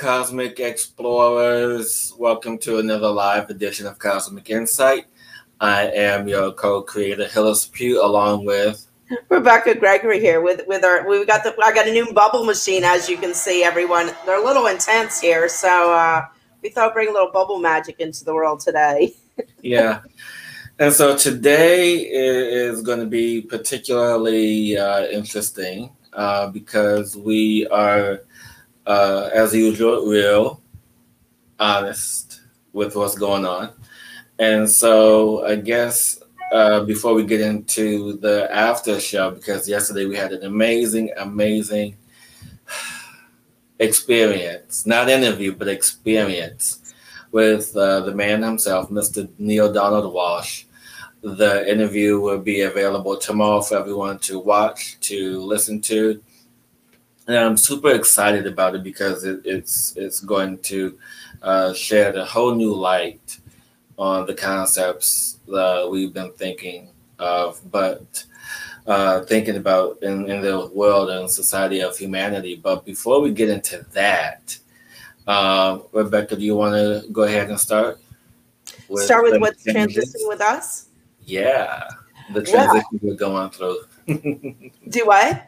Hello and welcome, Cosmic Explorers. Welcome to another live edition of Cosmic Insight. I am your co-creator, Hillis Pugh, along with Rebecca Gregory here with with our we got the I got a new bubble machine as you can see everyone they're a little intense here so uh, we thought bring a little bubble magic into the world today. yeah, and so today is going to be particularly uh, interesting uh, because we are uh, as usual, real, honest with what's going on. And so I guess uh, before we get into the after show, because yesterday we had an amazing, amazing experience, not interview, but experience with uh, the man himself, Mr. Neale Donald Walsch. The interview will be available tomorrow for everyone to watch, to listen to and I'm super excited about it because it, it's it's going to uh, shed a whole new light on the concepts that we've been thinking of, but uh, thinking about in, in the world and society of humanity. But before we get into that, uh, Rebecca, do you want to go ahead and start? With start with what's transitioning with us. Yeah, the transition yeah. we're going through. do what?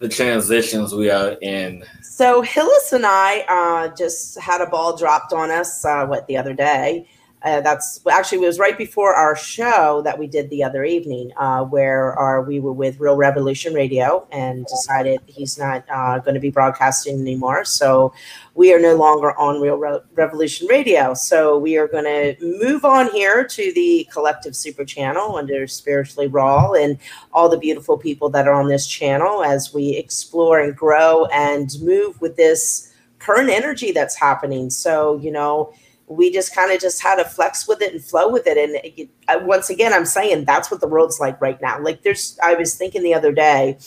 The transitions we are in. So Hillis and I uh, just had a ball dropped on us uh, what the other day. Uh, that's actually it was right before our show that we did the other evening, uh, where our, we were with Real Revolution Radio and decided he's not uh, going to be broadcasting anymore. So we are no longer on Real Re- Revolution Radio. So we are going to move on here to the Collective Super Channel under Spiritually Raw and all the beautiful people that are on this channel as we explore and grow and move with this current energy that's happening. So you know we just kind of just had to flex with it and flow with it. And it, once again i'm saying that's what the world's like right now. Like there's i was thinking the other day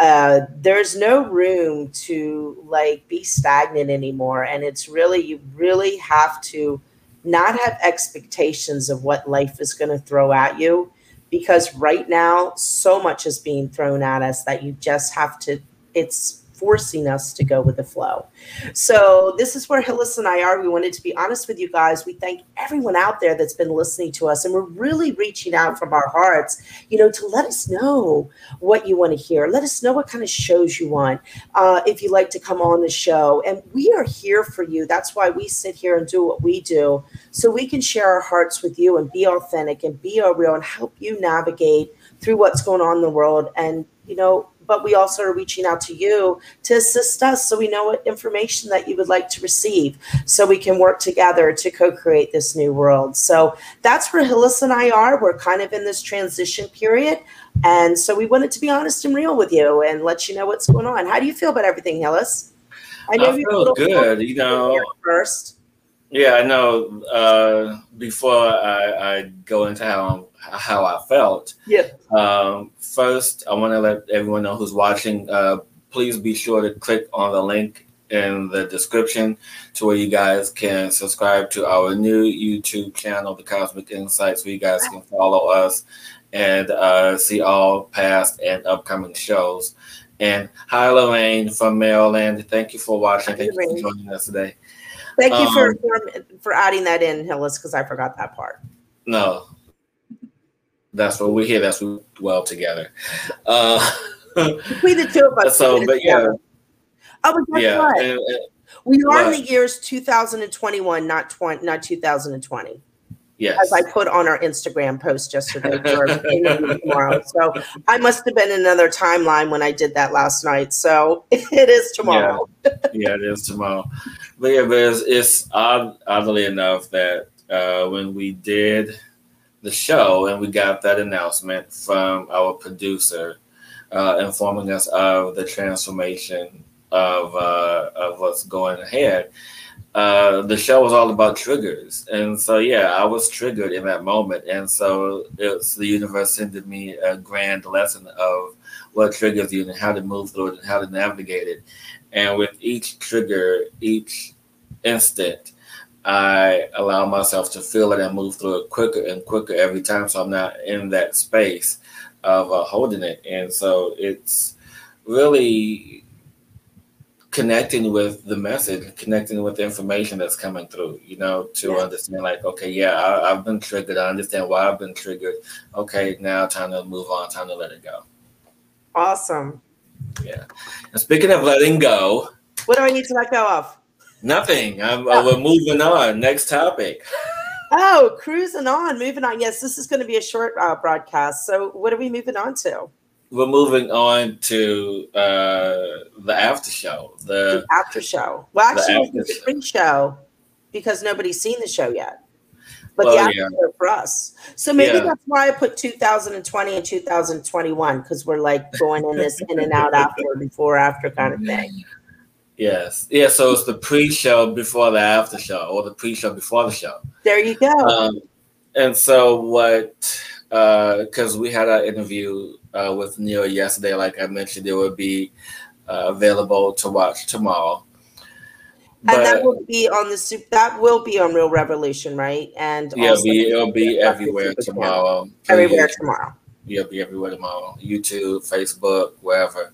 uh, there's no room to like be stagnant anymore. And it's really you really have to not have expectations of what life is going to throw at you because right now so much is being thrown at us that you just have to it's forcing us to go with the flow. So this is where Hillis and I are. We wanted to be honest with you guys. We thank everyone out there that's been listening to us, and we're really reaching out from our hearts, you know, to let us know what you want to hear. Let us know what kind of shows you want. Uh, if you like to come on the show, and we are here for you. That's why we sit here and do what we do, so we can share our hearts with you and be authentic and be real and help you navigate through what's going on in the world and you know but we also are reaching out to you to assist us so we know what information that you would like to receive so we can work together to co-create this new world. So that's where Hillis and I are. We're kind of in this transition period. And so we wanted to be honest and real with you and let you know what's going on. How do you feel about everything, Hillis? I know I feel good. You know, first. Yeah, I know. Uh, before I, I go into how how I felt. Yeah. Um, first, I want to let everyone know who's watching. Uh, please be sure to click on the link in the description to where you guys can subscribe to our new YouTube channel, The Cosmic Insights, where you guys can follow us and uh, see all past and upcoming shows. And hi, Lorraine from Maryland. Thank you for watching. Thank you for joining us today. Thank um, you for, um, for, for adding that in, Hillis, because I forgot that part. No, that's what we're here. That's what we dwell together. Uh, Between the two of us. So, but yeah. Oh, but yeah. What? And, and, we are in the years 2021, not 20, not 2020. Yes. As I put on our Instagram post yesterday for tomorrow. So I must have been in another timeline when I did that last night. So it is tomorrow. Yeah, yeah it is tomorrow. But yeah, but it's, it's odd, oddly enough that uh, when we did the show, and we got that announcement from our producer, uh, informing us of the transformation of uh, of what's going ahead. Uh, the show was all about triggers, and so yeah, I was triggered in that moment, and so it's the universe sending me a grand lesson of what triggers you and how to move through it and how to navigate it. And with each trigger, each instant, I allow myself to feel it and move through it quicker and quicker every time. So I'm not in that space of uh, holding it. And so it's really connecting with the message, connecting with the information that's coming through, you know, to yeah. understand like, okay, yeah, I, have been triggered. I understand why I've been triggered. Okay, now time to move on, time to let it go. Awesome. Yeah. And speaking of letting go, what do I need to let go of? Nothing. I'm, oh. We're moving on. Next topic. Oh, cruising on, moving on. Yes, this is going to be a short uh, broadcast. So, what are we moving on to? we're moving on to uh, the after show. The, the after show. Well, actually, the, the pre-show because nobody's seen the show yet. But well, the after yeah. show for us. So maybe yeah. that's why I put 2020 and 2021 because we're like going in this in and out after, before, after kind of thing. Yes. Yeah. So it's the pre-show before the after show, or the pre-show before the show. There you go. Um, and so what? Because uh, we had an interview uh, with Neale yesterday. Like I mentioned, it will be uh, available to watch tomorrow. But, and that will be on the soup. that will be on Real Revolution, right? And yeah, it'll be, it'll be everywhere tomorrow. Everywhere tomorrow. Yeah, it'll be everywhere tomorrow. YouTube, Facebook, wherever.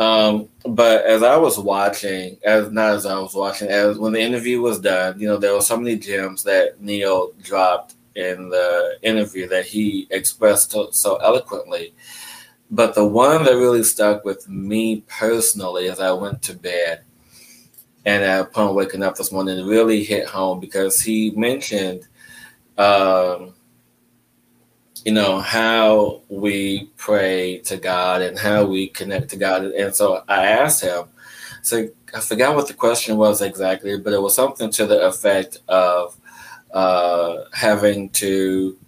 Um, but as I was watching, as not as I was watching, as when the interview was done, you know, there were so many gems that Neale dropped in the interview that he expressed so eloquently. But the one that really stuck with me personally as I went to bed and upon waking up this morning really hit home because he mentioned, um, you know, how we pray to God and how we connect to God. And so I asked him, so I forgot what the question was exactly, but it was something to the effect of, uh, having to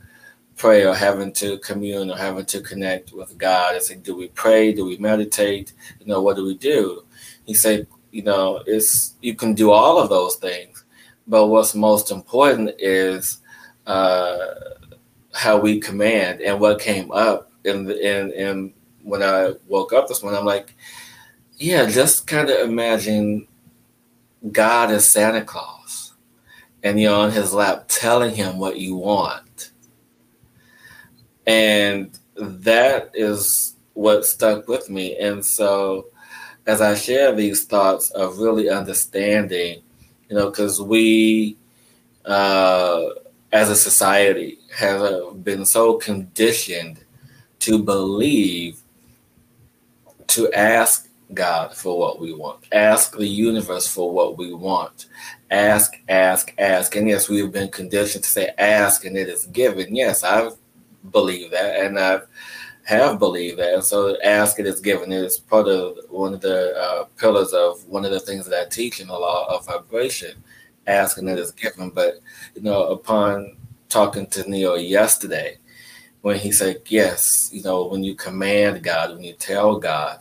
pray or having to commune or having to connect with God. It's like, do we pray? Do we meditate? You know, what do we do? He said, you know, it's you can do all of those things, but what's most important is uh, how we command. And what came up in the in in when I woke up this morning, I'm like, yeah, just kind of imagine God as Santa Claus and you're on his lap telling him what you want. And that is what stuck with me. And so, as I share these thoughts of really understanding, you know, because we, uh, as a society, have been so conditioned to believe, to ask God for what we want, ask the universe for what we want, ask, ask, ask. And yes, we've been conditioned to say ask and it is given. Yes, I believe that and I have have believed that. And so ask it is given It is part of one of the uh, pillars of one of the things that I teach in the law of vibration. Asking it is given. But, you know, upon talking to Neale yesterday, when he said, yes, you know, when you command God, when you tell God,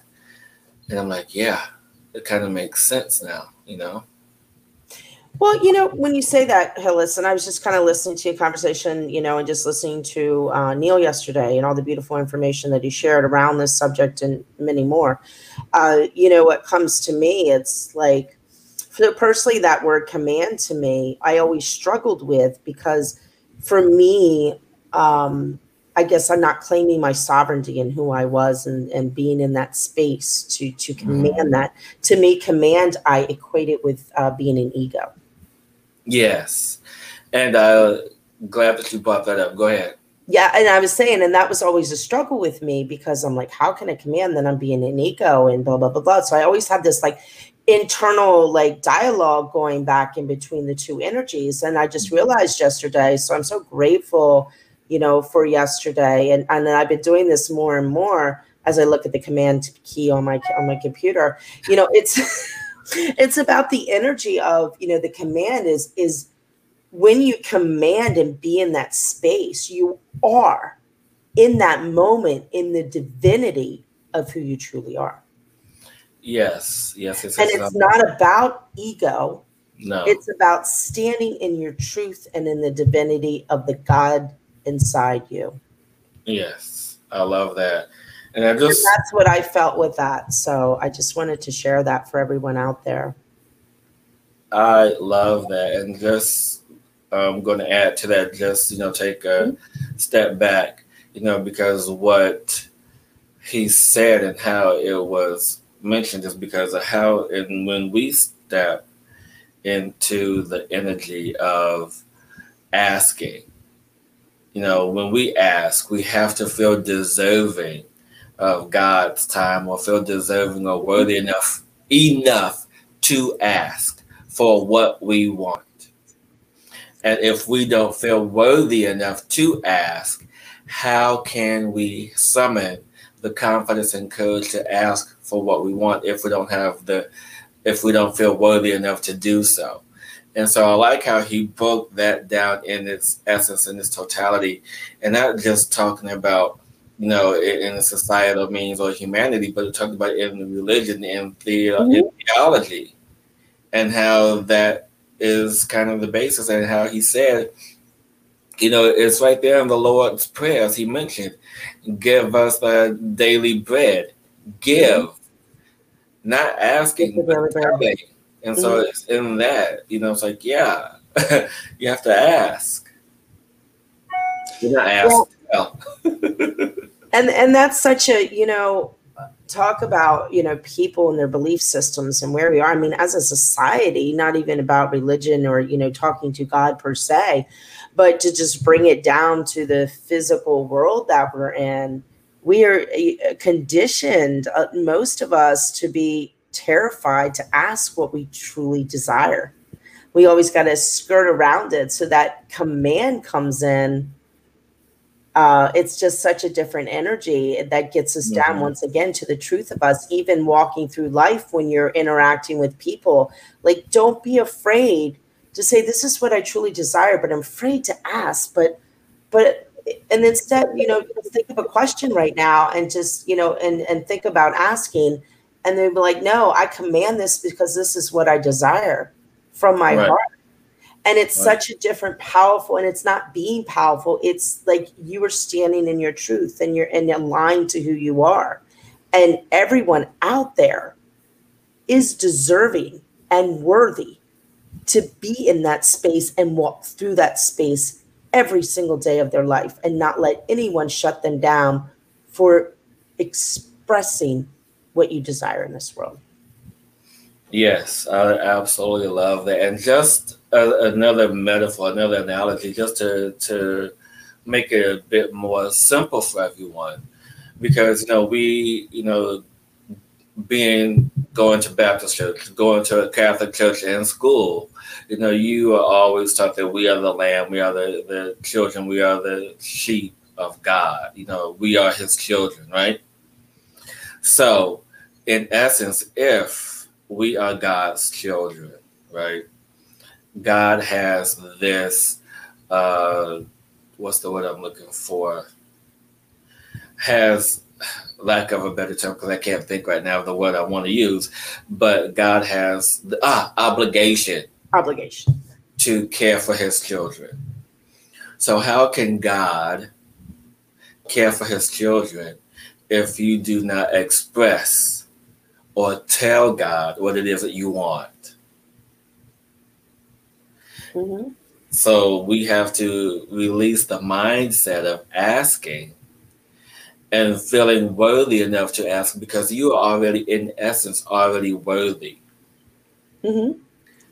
and I'm like, yeah, it kind of makes sense now, you know? Well, you know, when you say that, Hillis, and I was just kind of listening to your conversation, you know, and just listening to uh, Neale yesterday and all the beautiful information that he shared around this subject and many more. Uh, you know, what comes to me, it's like, personally, that word command to me, I always struggled with because for me, um, I guess I'm not claiming my sovereignty in who I was and, and being in that space to to command mm. that. To me, command I equate it with uh, being an ego. Yes. And uh glad that you brought that up. Go ahead. Yeah, and I was saying, and that was always a struggle with me because I'm like, how can I command that I'm being an ego and blah blah blah blah. So I always have this like internal like dialogue going back in between the two energies. And I just mm-hmm. realized yesterday, so I'm so grateful, you know, for yesterday. And and I've been doing this more and more as I look at the command key on my on my computer. You know, it's it's about the energy of you know the command is is when you command and be in that space you are in that moment in the divinity of who you truly are yes yes it's, and it's not about ego no it's about standing in your truth and in the divinity of the god inside you yes i love that and I just and that's what I felt with that. So I just wanted to share that for everyone out there. I love that. And just I'm going to add to that, just, you know, take a step back, you know, because what he said and how it was mention this because of how and when we step into the energy of asking, you know, when we ask, we have to feel deserving of God's time or feel deserving or worthy enough enough to ask for what we want. And if we don't feel worthy enough to ask, how can we summon the confidence and courage to ask for what we want if we don't have the if we don't feel worthy enough to do so? And so I like how he broke that down in its essence, in its totality, and not just talking about, you know, in, the societal means or humanity, but talking about in the religion and the, mm-hmm. in theology, and how that is kind of the basis, and how he said, you know, it's right there in the Lord's Prayer, as he mentioned, give us the daily bread, give, mm-hmm. not asking, and so mm-hmm. it's in that, you know, it's like, yeah, you have to ask. You're not asked. Well, and and that's such a, you know, talk about, you know, people and their belief systems and where we are. I mean, as a society, not even about religion or, you know, talking to God per se, but to just bring it down to the physical world that we're in. We are uh, conditioned, uh, most of us, to be terrified to ask what we truly desire. We always got to skirt around it. So that command comes in. Uh, it's just such a different energy that gets us mm-hmm. down once again to the truth of us, even walking through life when you're interacting with people. Like, don't be afraid to say, This is what I truly desire, but I'm afraid to ask. But, but, and instead, you know, think of a question right now and just, you know, and, and think about asking and they'd be like, no, I command this because this is what I desire from my right. heart. And it's right. such a different, powerful, and it's not being powerful. It's like you are standing in your truth and you're in line to who you are. And everyone out there is deserving and worthy to be in that space and walk through that space every single day of their life and not let anyone shut them down for expressing what you desire in this world. Yes, I absolutely love that. And just a, another metaphor, another analogy, just to to make it a bit more simple for everyone, because you know we, you know, being going to Baptist church, going to a Catholic church and school, you know, you are always taught that we are the lamb, we are the, the children, we are the sheep of God. You know, we are His children, right? So, in essence, if we are God's children, right? God has this, uh, what's the word I'm looking for? Has, lack of a better term, because I can't think right now of the word I want to use, but God has the ah, obligation. Obligation. To care for his children. So, how can God care for his children if you do not express or tell God what it is that you want. Mm-hmm. So we have to release the mindset of asking and feeling worthy enough to ask because you are already, in essence, already worthy. Mm-hmm.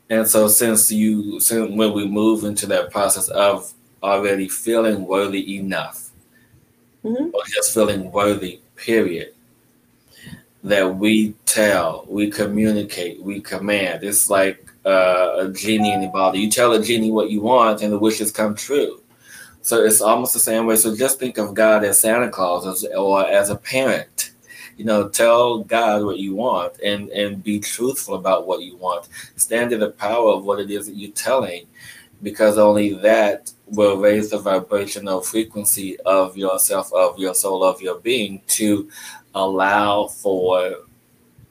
And so, since you, since when we move into that process of already feeling worthy enough, mm-hmm. or just feeling worthy, period. That we tell, we communicate, we command. It's like uh, a genie in the bottle. You tell a genie what you want, and the wishes come true. So it's almost the same way. So just think of God as Santa Claus or as a parent. You know, tell God what you want and and be truthful about what you want. Stand in the power of what it is that you're telling, because only that will raise the vibrational frequency of yourself, of your soul, of your being to allow for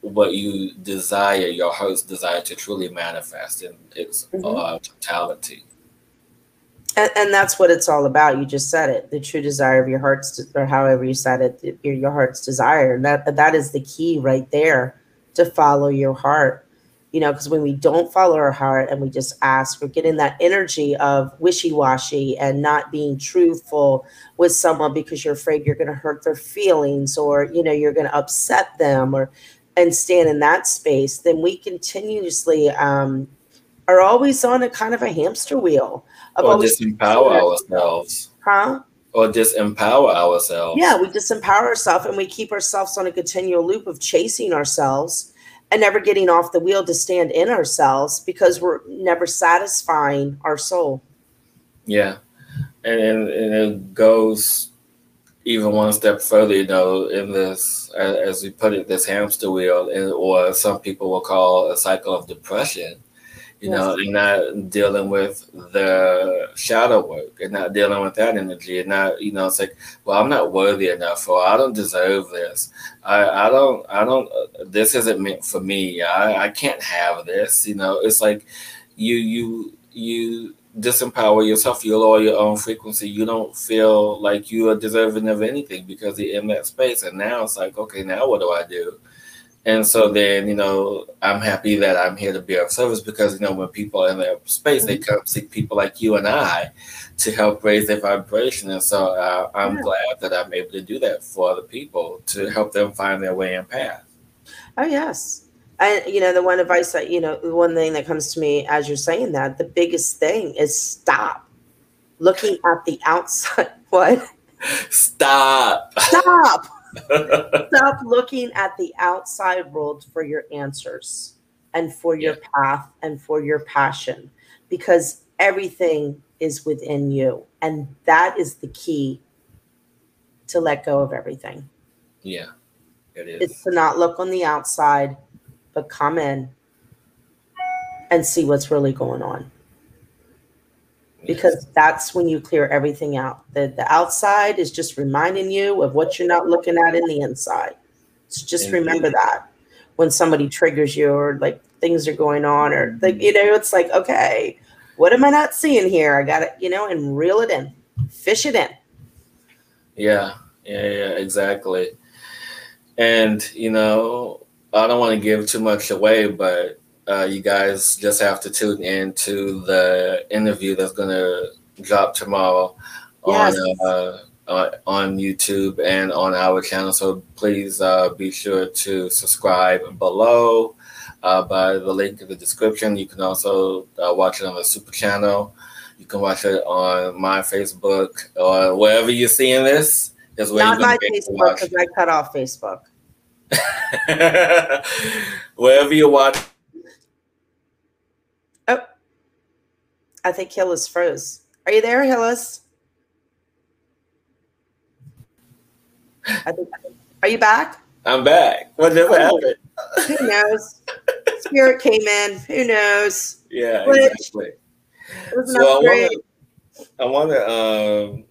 what you desire, your heart's desire to truly manifest in its mm-hmm. uh, totality. And, and, that's what it's all about. You just said it. The true desire of your heart's, or however you said it, your, your heart's desire. And That that is the key right there to follow your heart you know, because when we don't follow our heart and we just ask, we're getting that energy of wishy washy and not being truthful with someone because you're afraid you're going to hurt their feelings or, you know, you're going to upset them or, and stand in that space, then we continuously um, are always on a kind of a hamster wheel. Of or disempower ourselves. Huh? Or disempower ourselves. Yeah, we disempower ourselves and we keep ourselves on a continual loop of chasing ourselves and never getting off the wheel to stand in ourselves because we're never satisfying our soul. Yeah. And, and, and it goes even one step further, you know, in this, as we put it, this hamster wheel, and, or some people will call a cycle of depression. You yes. know, and not dealing with the shadow work and not dealing with that energy and not, you know, it's like, well, I'm not worthy enough or I don't deserve this. I, I don't, I don't, this isn't meant for me. I, I can't have this. You know, it's like you, you, you disempower yourself, you lower your own frequency. You don't feel like you are deserving of anything because you're in that space. And now it's like, okay, now what do I do? And so then, you know, I'm happy that I'm here to be of service because, you know, when people are in their space, they come seek people like you and I to help raise their vibration. And so uh, I'm yeah. glad that I'm able to do that for other people to help them find their way and path. Oh, yes. And you know, the one advice that you know, the one thing that comes to me as you're saying that, the biggest thing is stop looking at the outside. What? Stop. Stop. stop looking at the outside world for your answers and for your yeah. path and for your passion because everything is within you and that is the key to let go of everything yeah it is it's to not look on the outside but come in and see what's really going on. Because that's when you clear everything out. The, the outside is just reminding you of what you're not looking at in the inside. So just remember that when somebody triggers you or like things are going on or like, you know, it's like, okay, what am I not seeing here? I got it, you know, and reel it in, fish it in. Yeah, yeah, yeah, exactly. And, you know, I don't want to give too much away, but uh, you guys just have to tune in to the interview that's going to drop tomorrow yes. on uh, uh, on YouTube and on our channel. So please uh, be sure to subscribe below uh, by the link in the description. You can also uh, watch it on the Super Channel. You can watch it on my Facebook or wherever you're seeing this. Is where Not my Facebook because I cut off Facebook. Wherever you watch. Oh, I think Hillis froze. Are you there, Hillis? I think, are you back? I'm back. What oh, happened? Who knows? Spirit came in. Who knows? Yeah, exactly. so I want to um,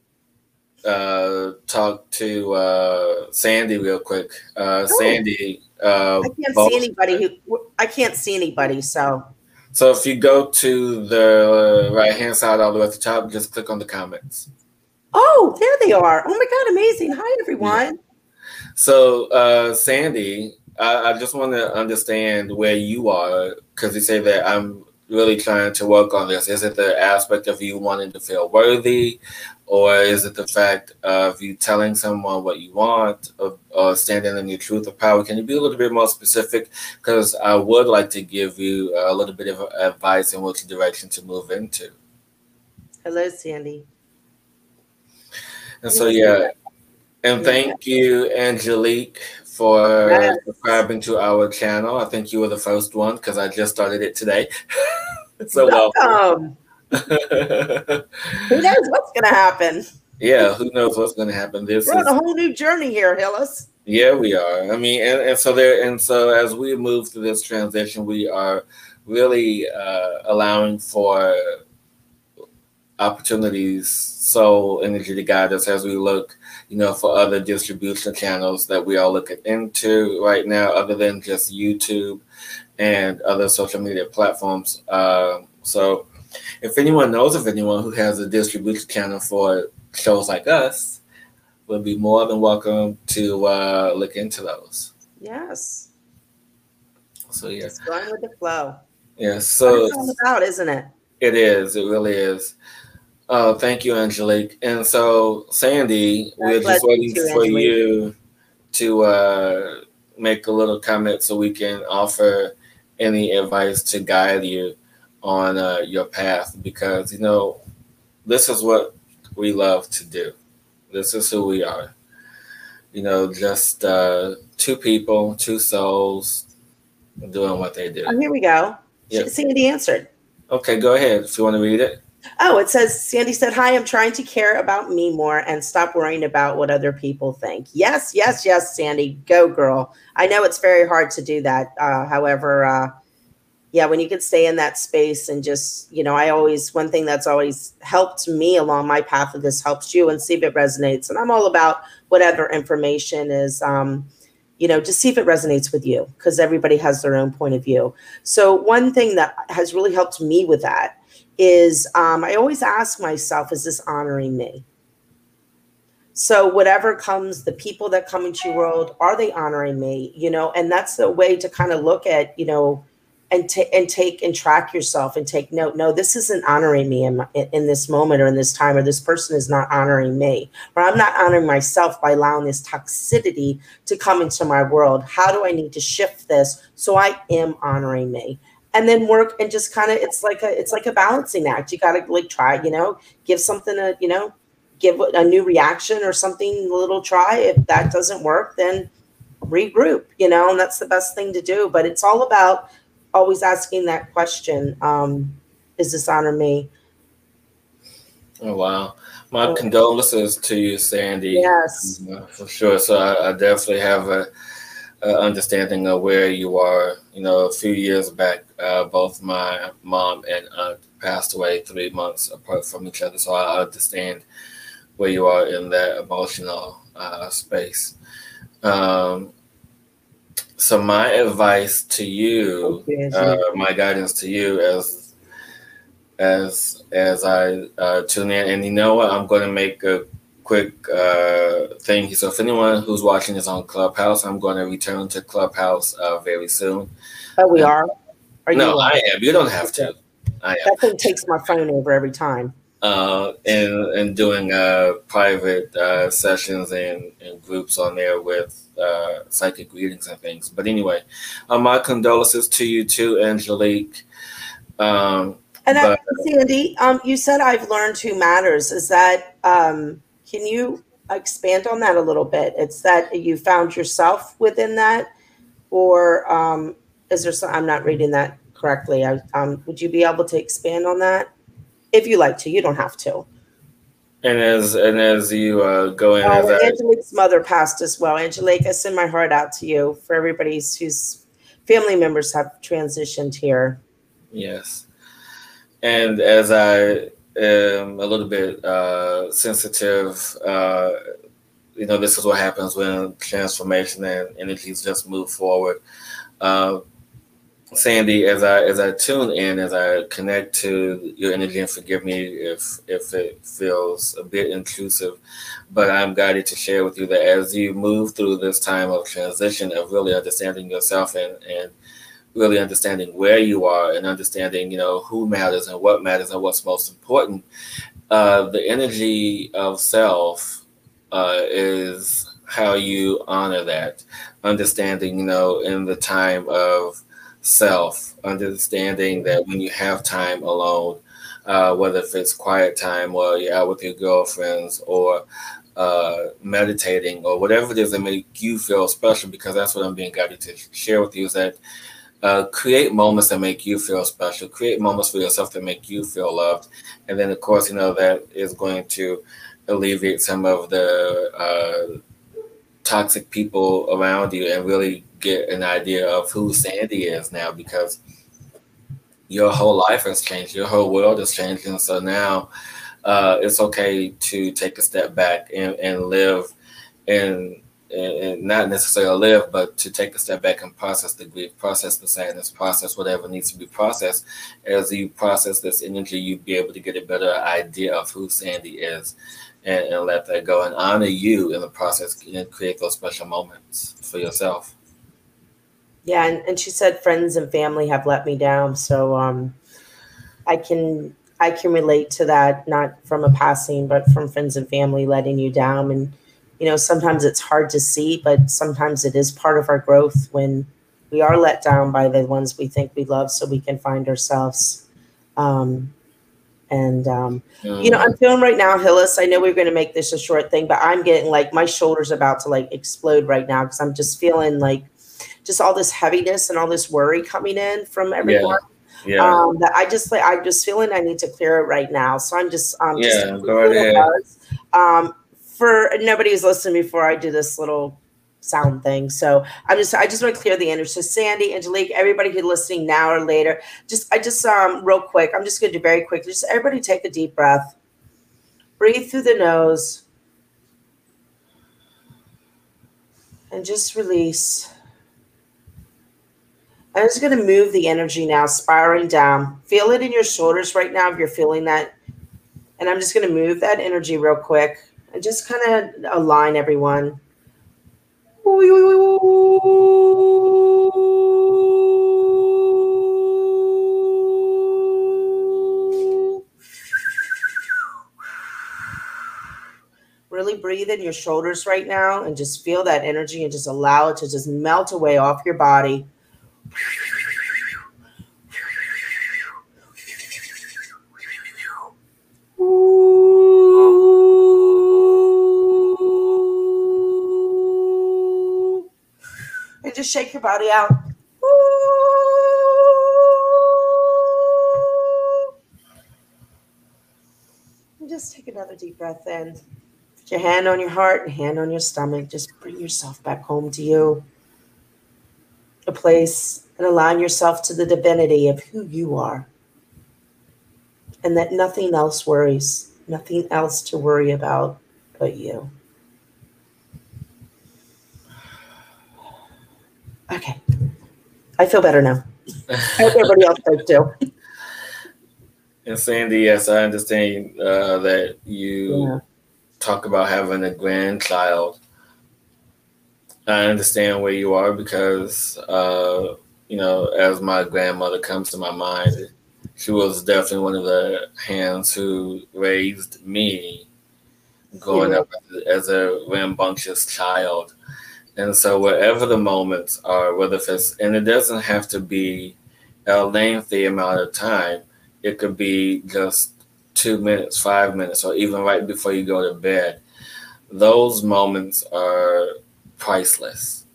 uh, talk to uh, Sandy real quick. Uh, oh. Sandy. Uh, I can't see anybody who I can't see anybody. So. So if you go to the right hand side all the way at the top, just click on the comments. Oh, there they are. Oh my God, amazing. Hi, everyone. Yeah. So, uh, Sandy, I, I just want to understand where you are because you say that I'm really trying to work on this? Is it the aspect of you wanting to feel worthy, or is it the fact of you telling someone what you want, or, or uh, standing in your truth of power? Can you be a little bit more specific? Because I would like to give you a little bit of advice in which direction to move into. Hello, Sandy. And so, yeah, and thank you, Angelique, for yes. subscribing to our channel. I think you were the first one because I just started it today. so welcome. who knows what's going to happen? Yeah, who knows what's going to happen? This We're is, on a whole new journey here, Hillis. Yeah, we are. I mean, and, and so there, and so as we move through this transition, we are really uh, allowing for opportunities, soul energy to guide us as we look you know, for other distribution channels that we are looking into right now, other than just YouTube and other social media platforms. Uh, so, if anyone knows of anyone who has a distribution channel for shows like us, we'll be more than welcome to uh, look into those. Yes. So yeah, Just going with the flow. Yeah. So it's all about, isn't it? It is. It really is. Oh, thank you, Angelique. And so, Sandy, we're just waiting for you to uh, make a little comment so we can offer any advice to guide you on uh, your path because you know this is what we love to do. This is who we are. You know, just uh, two people, two souls doing what they do. Oh, here we go. Yep. Sandy answered. Okay, go ahead if you want to read it. Oh, it says Sandy said, Hi, I'm trying to care about me more and stop worrying about what other people think. Yes, yes, yes, Sandy. Go, girl. I know it's very hard to do that. Uh, however, uh, yeah, when you can stay in that space and just, you know, I always, one thing that's always helped me along my path of this helps you and see if it resonates. And I'm all about whatever information is, um, you know, just see if it resonates with you because everybody has their own point of view. So, one thing that has really helped me with that is um, I always ask myself, is this honoring me? So, whatever comes, the people that come into your world, are they honoring me? You know, and that's the way to kind of look at, you know, and, t- and take and track yourself and take note no this isn't honoring me in, my, in this moment or in this time or this person is not honoring me or i'm not honoring myself by allowing this toxicity to come into my world. How do i need to shift this so i am honoring me? And then work and just kind of it's like a it's like a balancing act. You got to like try you know give something a you know give a new reaction or something a little try. If that doesn't work then regroup you know and that's the best thing to do. But it's all about always asking that question um, is this honor me oh wow my condolences to you sandy yes uh, for sure so I, I definitely have a uh, understanding of where you are. You know, a few years back, uh, both my mom and aunt passed away three months apart from each other. So I understand where you are in that emotional uh, space. Um, so my advice to you, uh, my guidance to you, as as as I uh, tune in, and you know what, I'm going to make a quick uh, thing. So if anyone who's watching is on Clubhouse, I'm going to return to Clubhouse uh, very soon. Oh, we are. Are no, you? I am. You don't have to. I am. That thing takes my phone over every time. Uh, and and doing uh, private uh, sessions and, and groups on there with uh, psychic readings and things. But anyway, uh, my condolences to you too, Angelique. Um, and but, Sandy, um, you said I've learned who matters. Is that um, can you expand on that a little bit? It's that you found yourself within that, or um, is there some? I'm not reading that correctly. I, um, would you be able to expand on that if you like to? You don't have to. And as and as you uh, go in, oh, as Angelique's I, mother passed as well. Angelique, I send my heart out to you for everybody whose family members have transitioned here. Yes, and as I am a little bit uh, sensitive. Uh, you know, this is what happens when transformation and energies just move forward. Uh, Sandy, as I as I tune in, as I connect to your energy, and forgive me if if it feels a bit intrusive, but I'm guided to share with you that as you move through this time of transition of really understanding yourself and and really understanding where you are and understanding, you know, who matters and what matters and what's most important. Uh, the energy of self uh, is how you honor that. Understanding, you know, in the time of self, understanding that when you have time alone, uh, whether if it's quiet time or you're out with your girlfriends or uh, meditating or whatever it is that make you feel special, because that's what I'm being guided to share with you is that uh, create moments that make you feel special. Create moments for yourself that make you feel loved, and then of course, you know that is going to alleviate some of the uh, toxic people around you, and really get an idea of who Sandy is now, because your whole life has changed, your whole world is changing. so now uh, it's okay to take a step back and, and live in and, not necessarily live, but to take a step back and process the grief, process the sadness, process whatever needs to be processed. As you process this energy, you be able to get a better idea of who Sandy is and, and let that go and honor you in the process and create those special moments for yourself. Yeah, and, and she said friends and family have let me down. So um I can I can relate to that, not from a passing, but from friends and family letting you down and you know, sometimes it's hard to see, but sometimes it is part of our growth when we are let down by the ones we think we love so we can find ourselves. Um, and um, mm. you know, I'm feeling right now, Hillis. I know we are going to make this a short thing, but I'm getting like my shoulders about to like explode right now because I'm just feeling like just all this heaviness and all this worry coming in from everyone. Yeah. yeah. Um, that I just like I'm just feeling I need to clear it right now. So I'm just um yeah, just go ahead. Um, for nobody who's listened before, I do this little sound thing. So I'm just I just want to clear the energy. So Sandy, Angelique, everybody who's listening now or later, just I just um real quick, I'm just gonna do very quickly. Just everybody take a deep breath. Breathe through the nose. And just release. I'm just going to move the energy now, spiraling down. Feel it in your shoulders right now if you're feeling that. And I'm just going to move that energy real quick and just kind of align everyone. Really breathe in your shoulders right now and just feel that energy and just allow it to just melt away off your body. Just shake your body out. And just take another deep breath in. Put your hand on your heart and hand on your stomach. Just bring yourself back home to you. Place and align yourself to the divinity of who you are. And that nothing else worries, nothing else to worry about but you. Okay. I feel better now. I hope everybody else does too. And Sandy, yes, I understand uh, that you yeah. talk about having a grandchild. I understand where you are because, uh, you know, as my grandmother comes to my mind, she was definitely one of the hands who raised me growing yeah. up as a rambunctious child. And so, wherever the moments are, whether it's, and it doesn't have to be a lengthy amount of time, it could be just two minutes, five minutes, or even right before you go to bed. Those moments are priceless.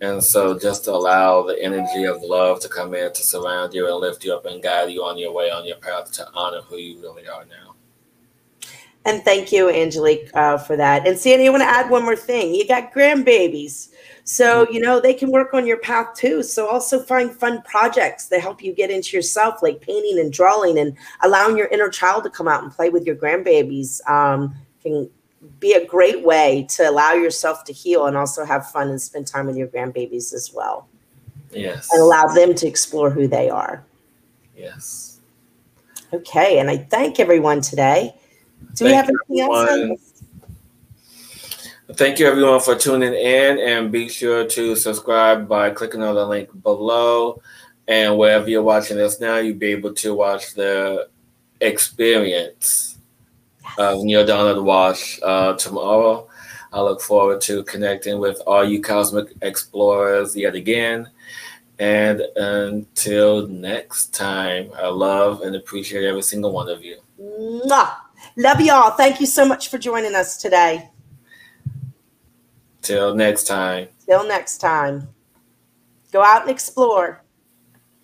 And so, just to allow the energy of love to come in to surround you and lift you up and guide you on your way, on your path to honor who you really are now. And thank you, Angelique, uh, for that. And Sandy, I want to add one more thing. You got grandbabies. So, mm-hmm. you know, they can work on your path too. So, also find fun projects that help you get into yourself, like painting and drawing and allowing your inner child to come out and play with your grandbabies. Um, can be a great way to allow yourself to heal and also have fun and spend time with your grandbabies as well. Yes. And allow them to explore who they are. Yes. Okay. And I thank everyone today. Do we have anything else? Thank you, everyone, for tuning in, and be sure to subscribe by clicking on the link below. And wherever you're watching this now, you'll be able to watch the experience of Neale Donald Walsch uh, tomorrow. I look forward to connecting with all you cosmic explorers yet again. And until next time, I love and appreciate every single one of you. Mwah. Love y'all. Thank you so much for joining us today. Till next time. Till next time. Go out and explore.